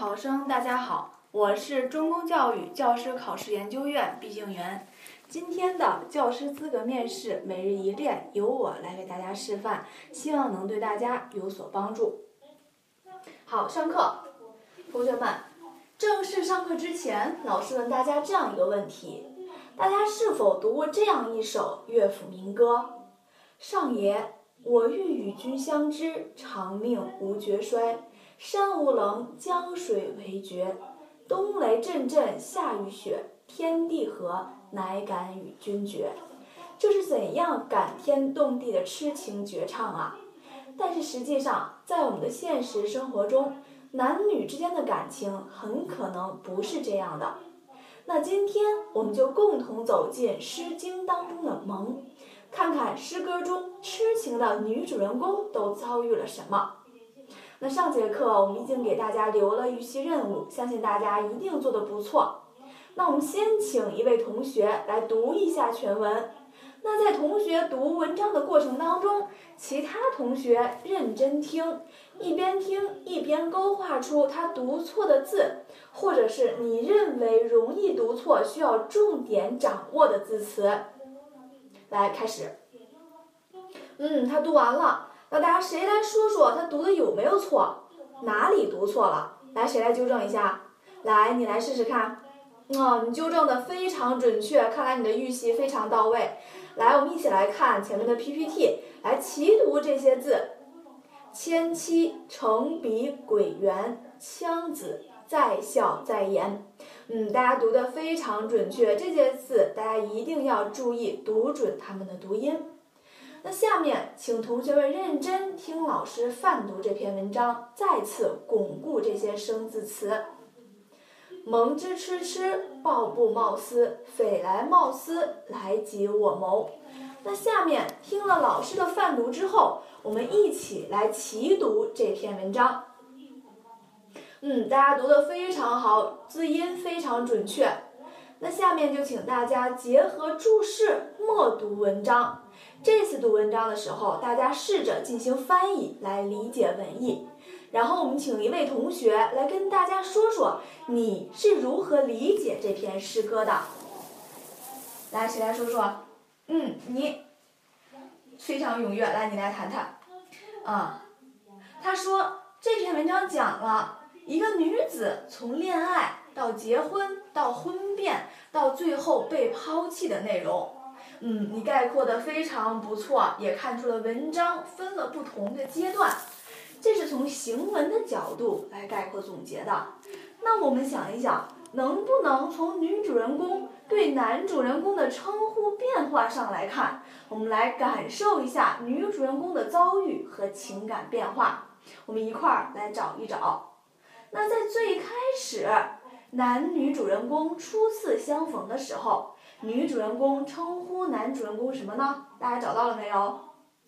考生，大家好，我是中公教育教师考试研究院毕静媛。今天的教师资格面试每日一练由我来给大家示范，希望能对大家有所帮助。好，上课，同学们，正式上课之前，老师问大家这样一个问题：大家是否读过这样一首乐府民歌？上爷，我欲与君相知，长命无绝衰。山无棱，江水为绝。冬雷阵阵，夏雨雪，天地合，乃敢与君绝。这是怎样感天动地的痴情绝唱啊！但是实际上，在我们的现实生活中，男女之间的感情很可能不是这样的。那今天我们就共同走进《诗经》当中的蒙，看看诗歌中痴情的女主人公都遭遇了什么。那上节课我们已经给大家留了预习任务，相信大家一定做得不错。那我们先请一位同学来读一下全文。那在同学读文章的过程当中，其他同学认真听，一边听一边勾画出他读错的字，或者是你认为容易读错、需要重点掌握的字词。来，开始。嗯，他读完了。那大家谁来说说他读的有没有错？哪里读错了？来，谁来纠正一下？来，你来试试看。哦，你纠正的非常准确，看来你的预习非常到位。来，我们一起来看前面的 PPT，来齐读这些字：千妻成比鬼园，羌子在笑在言。嗯，大家读的非常准确，这些字大家一定要注意读准它们的读音。那下面，请同学们认真听老师泛读这篇文章，再次巩固这些生字词。蒙之痴痴，抱布冒丝，匪来冒丝，来及我谋。那下面听了老师的泛读之后，我们一起来齐读这篇文章。嗯，大家读的非常好，字音非常准确。那下面就请大家结合注释默读文章。这次读文章的时候，大家试着进行翻译来理解文意。然后我们请一位同学来跟大家说说你是如何理解这篇诗歌的。来，谁来说说？嗯，你非常踊跃，来，你来谈谈。啊，他说这篇文章讲了一个女子从恋爱到结婚到婚变到最后被抛弃的内容。嗯，你概括的非常不错，也看出了文章分了不同的阶段，这是从行文的角度来概括总结的。那我们想一想，能不能从女主人公对男主人公的称呼变化上来看，我们来感受一下女主人公的遭遇和情感变化？我们一块儿来找一找。那在最开始，男女主人公初次相逢的时候。女主人公称呼男主人公什么呢？大家找到了没有？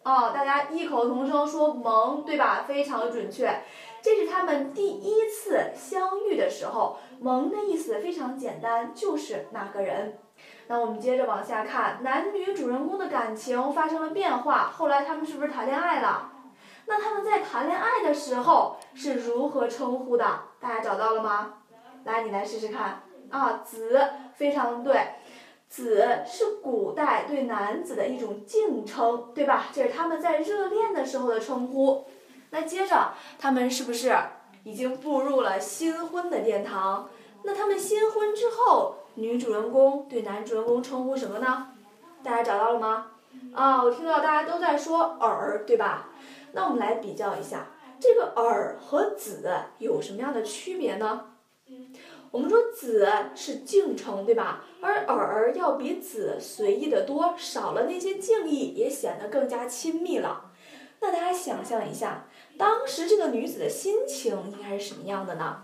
哦，大家异口同声说“萌”，对吧？非常准确。这是他们第一次相遇的时候，“萌”的意思非常简单，就是那个人。那我们接着往下看，男女主人公的感情发生了变化，后来他们是不是谈恋爱了？那他们在谈恋爱的时候是如何称呼的？大家找到了吗？来，你来试试看。啊，子，非常对。子是古代对男子的一种敬称，对吧？这是他们在热恋的时候的称呼。那接着，他们是不是已经步入了新婚的殿堂？那他们新婚之后，女主人公对男主人公称呼什么呢？大家找到了吗？啊，我听到大家都在说儿，对吧？那我们来比较一下，这个儿和子有什么样的区别呢？我们说子是敬称，对吧？而儿要比子随意的多，少了那些敬意，也显得更加亲密了。那大家想象一下，当时这个女子的心情应该是什么样的呢？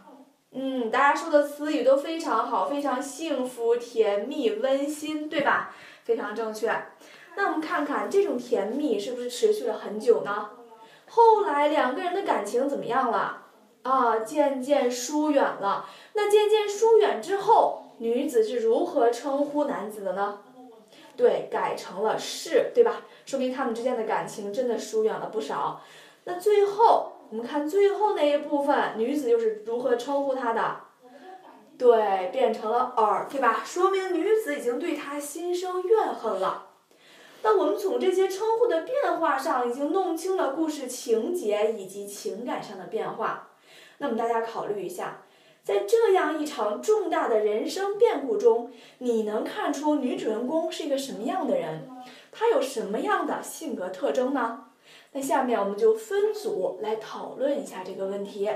嗯，大家说的词语都非常好，非常幸福、甜蜜、温馨，对吧？非常正确。那我们看看这种甜蜜是不是持续了很久呢？后来两个人的感情怎么样了？啊，渐渐疏远了。那渐渐疏远之后，女子是如何称呼男子的呢？对，改成了是，对吧？说明他们之间的感情真的疏远了不少。那最后我们看最后那一部分，女子又是如何称呼他的？对，变成了儿，对吧？说明女子已经对他心生怨恨了。那我们从这些称呼的变化上，已经弄清了故事情节以及情感上的变化。那么大家考虑一下，在这样一场重大的人生变故中，你能看出女主人公是一个什么样的人？她有什么样的性格特征呢？那下面我们就分组来讨论一下这个问题。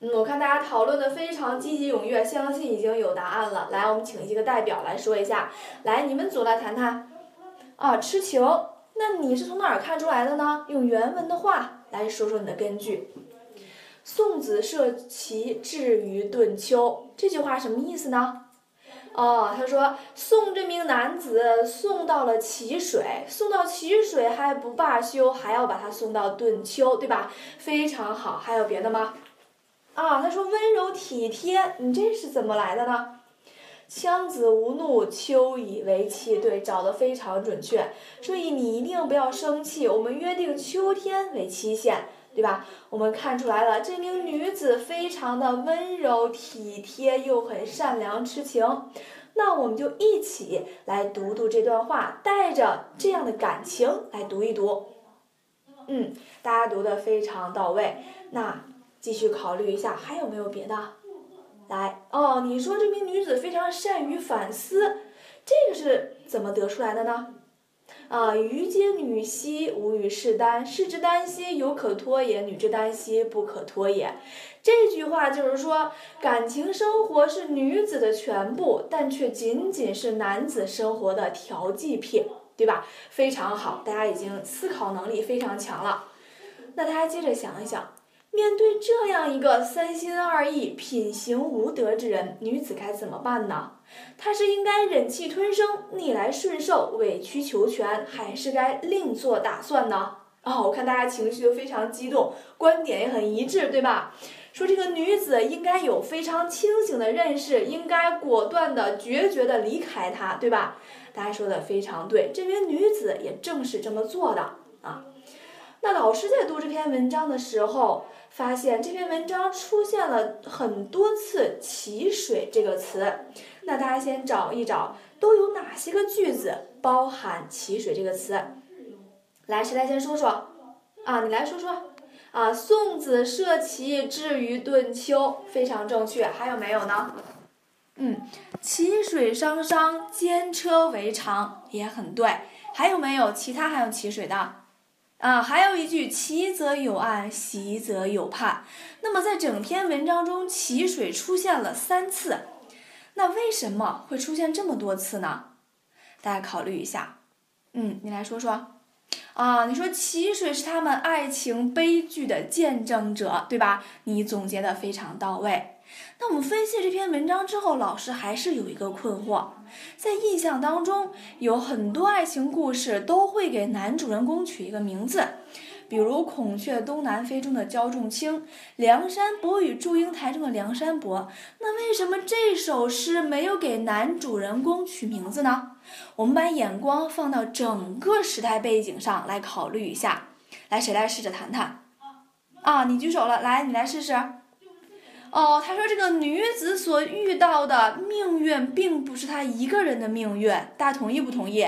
嗯，我看大家讨论的非常积极踊跃，相信已经有答案了。来，我们请一个代表来说一下。来，你们组来谈谈。啊，痴情，那你是从哪儿看出来的呢？用原文的话来说说你的根据。送子涉其至于顿丘，这句话什么意思呢？哦，他说送这名男子送到了淇水，送到淇水还不罢休，还要把他送到顿丘，对吧？非常好，还有别的吗？啊，他说温柔体贴，你这是怎么来的呢？羌子无怒，秋以为期，对，找的非常准确。所以你一定不要生气，我们约定秋天为期限，对吧？我们看出来了，这名女子非常的温柔体贴，又很善良痴情。那我们就一起来读读这段话，带着这样的感情来读一读。嗯，大家读的非常到位。那。继续考虑一下，还有没有别的？来，哦，你说这名女子非常善于反思，这个是怎么得出来的呢？啊，于皆女兮，无与士耽。士之耽兮，犹可脱也；女之耽兮，不可脱也。这句话就是说，感情生活是女子的全部，但却仅仅是男子生活的调剂品，对吧？非常好，大家已经思考能力非常强了。那大家接着想一想。面对这样一个三心二意、品行无德之人，女子该怎么办呢？她是应该忍气吞声、逆来顺受、委曲求全，还是该另做打算呢？哦，我看大家情绪都非常激动，观点也很一致，对吧？说这个女子应该有非常清醒的认识，应该果断的、决绝的离开他，对吧？大家说的非常对，这名女子也正是这么做的啊。那老师在读这篇文章的时候。发现这篇文章出现了很多次“淇水”这个词，那大家先找一找，都有哪些个句子包含“淇水”这个词？来，谁来先说说？啊，你来说说。啊，送子涉淇至于顿丘，非常正确。还有没有呢？嗯，淇水汤汤，兼车为常，也很对。还有没有其他还有淇水的？啊，还有一句“奇则有岸，习则有畔”。那么在整篇文章中，“奇水”出现了三次，那为什么会出现这么多次呢？大家考虑一下。嗯，你来说说。啊，你说“奇水”是他们爱情悲剧的见证者，对吧？你总结的非常到位。那我们分析这篇文章之后，老师还是有一个困惑，在印象当中，有很多爱情故事都会给男主人公取一个名字，比如《孔雀东南飞》中的焦仲卿，《梁山伯与祝英台》中的梁山伯。那为什么这首诗没有给男主人公取名字呢？我们把眼光放到整个时代背景上来考虑一下。来，谁来试着谈谈？啊，你举手了，来，你来试试。哦，他说这个女子所遇到的命运，并不是她一个人的命运，大家同意不同意？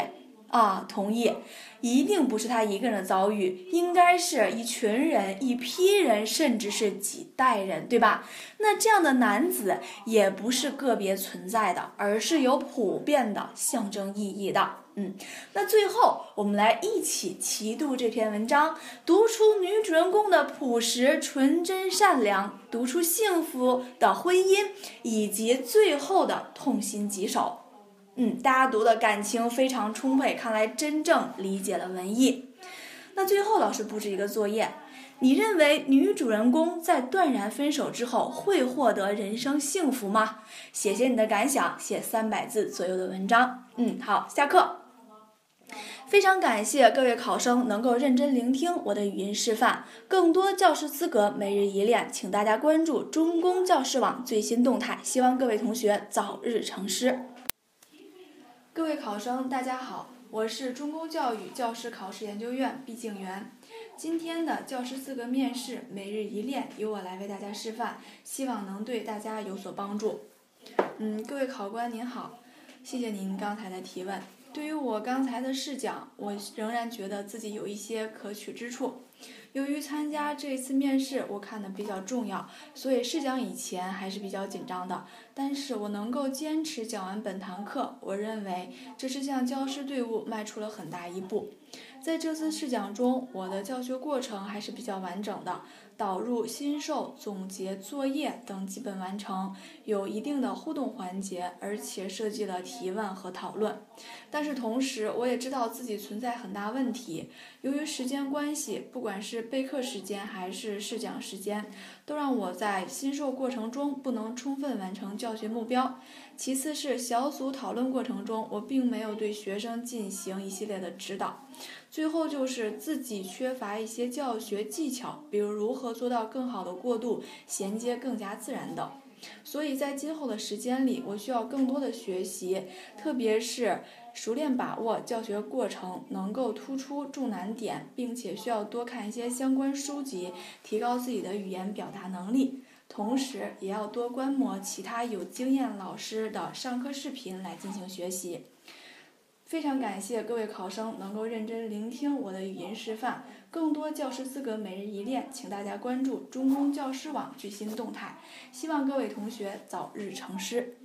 啊，同意，一定不是他一个人的遭遇，应该是一群人、一批人，甚至是几代人，对吧？那这样的男子也不是个别存在的，而是有普遍的象征意义的。嗯，那最后我们来一起齐读这篇文章，读出女主人公的朴实、纯真、善良，读出幸福的婚姻，以及最后的痛心疾首。嗯，大家读的感情非常充沛，看来真正理解了文艺。那最后老师布置一个作业，你认为女主人公在断然分手之后会获得人生幸福吗？写写你的感想，写三百字左右的文章。嗯，好，下课。非常感谢各位考生能够认真聆听我的语音示范。更多教师资格每日一练，请大家关注中公教师网最新动态。希望各位同学早日成师。各位考生，大家好，我是中公教育教师考试研究院毕静元。今天的教师资格面试每日一练由我来为大家示范，希望能对大家有所帮助。嗯，各位考官您好，谢谢您刚才的提问。对于我刚才的试讲，我仍然觉得自己有一些可取之处。由于参加这一次面试，我看的比较重要，所以试讲以前还是比较紧张的。但是我能够坚持讲完本堂课，我认为这是向教师队伍迈出了很大一步。在这次试讲中，我的教学过程还是比较完整的。导入、新授、总结、作业等基本完成，有一定的互动环节，而且设计了提问和讨论。但是同时，我也知道自己存在很大问题。由于时间关系，不管是备课时间还是试讲时间，都让我在新授过程中不能充分完成教学目标。其次是小组讨论过程中，我并没有对学生进行一系列的指导。最后就是自己缺乏一些教学技巧，比如如何何做到更好的过渡、衔接更加自然的。所以在今后的时间里，我需要更多的学习，特别是熟练把握教学过程，能够突出重难点，并且需要多看一些相关书籍，提高自己的语言表达能力。同时，也要多观摩其他有经验老师的上课视频来进行学习。非常感谢各位考生能够认真聆听我的语音示范。更多教师资格每日一练，请大家关注中公教师网最新动态。希望各位同学早日成师。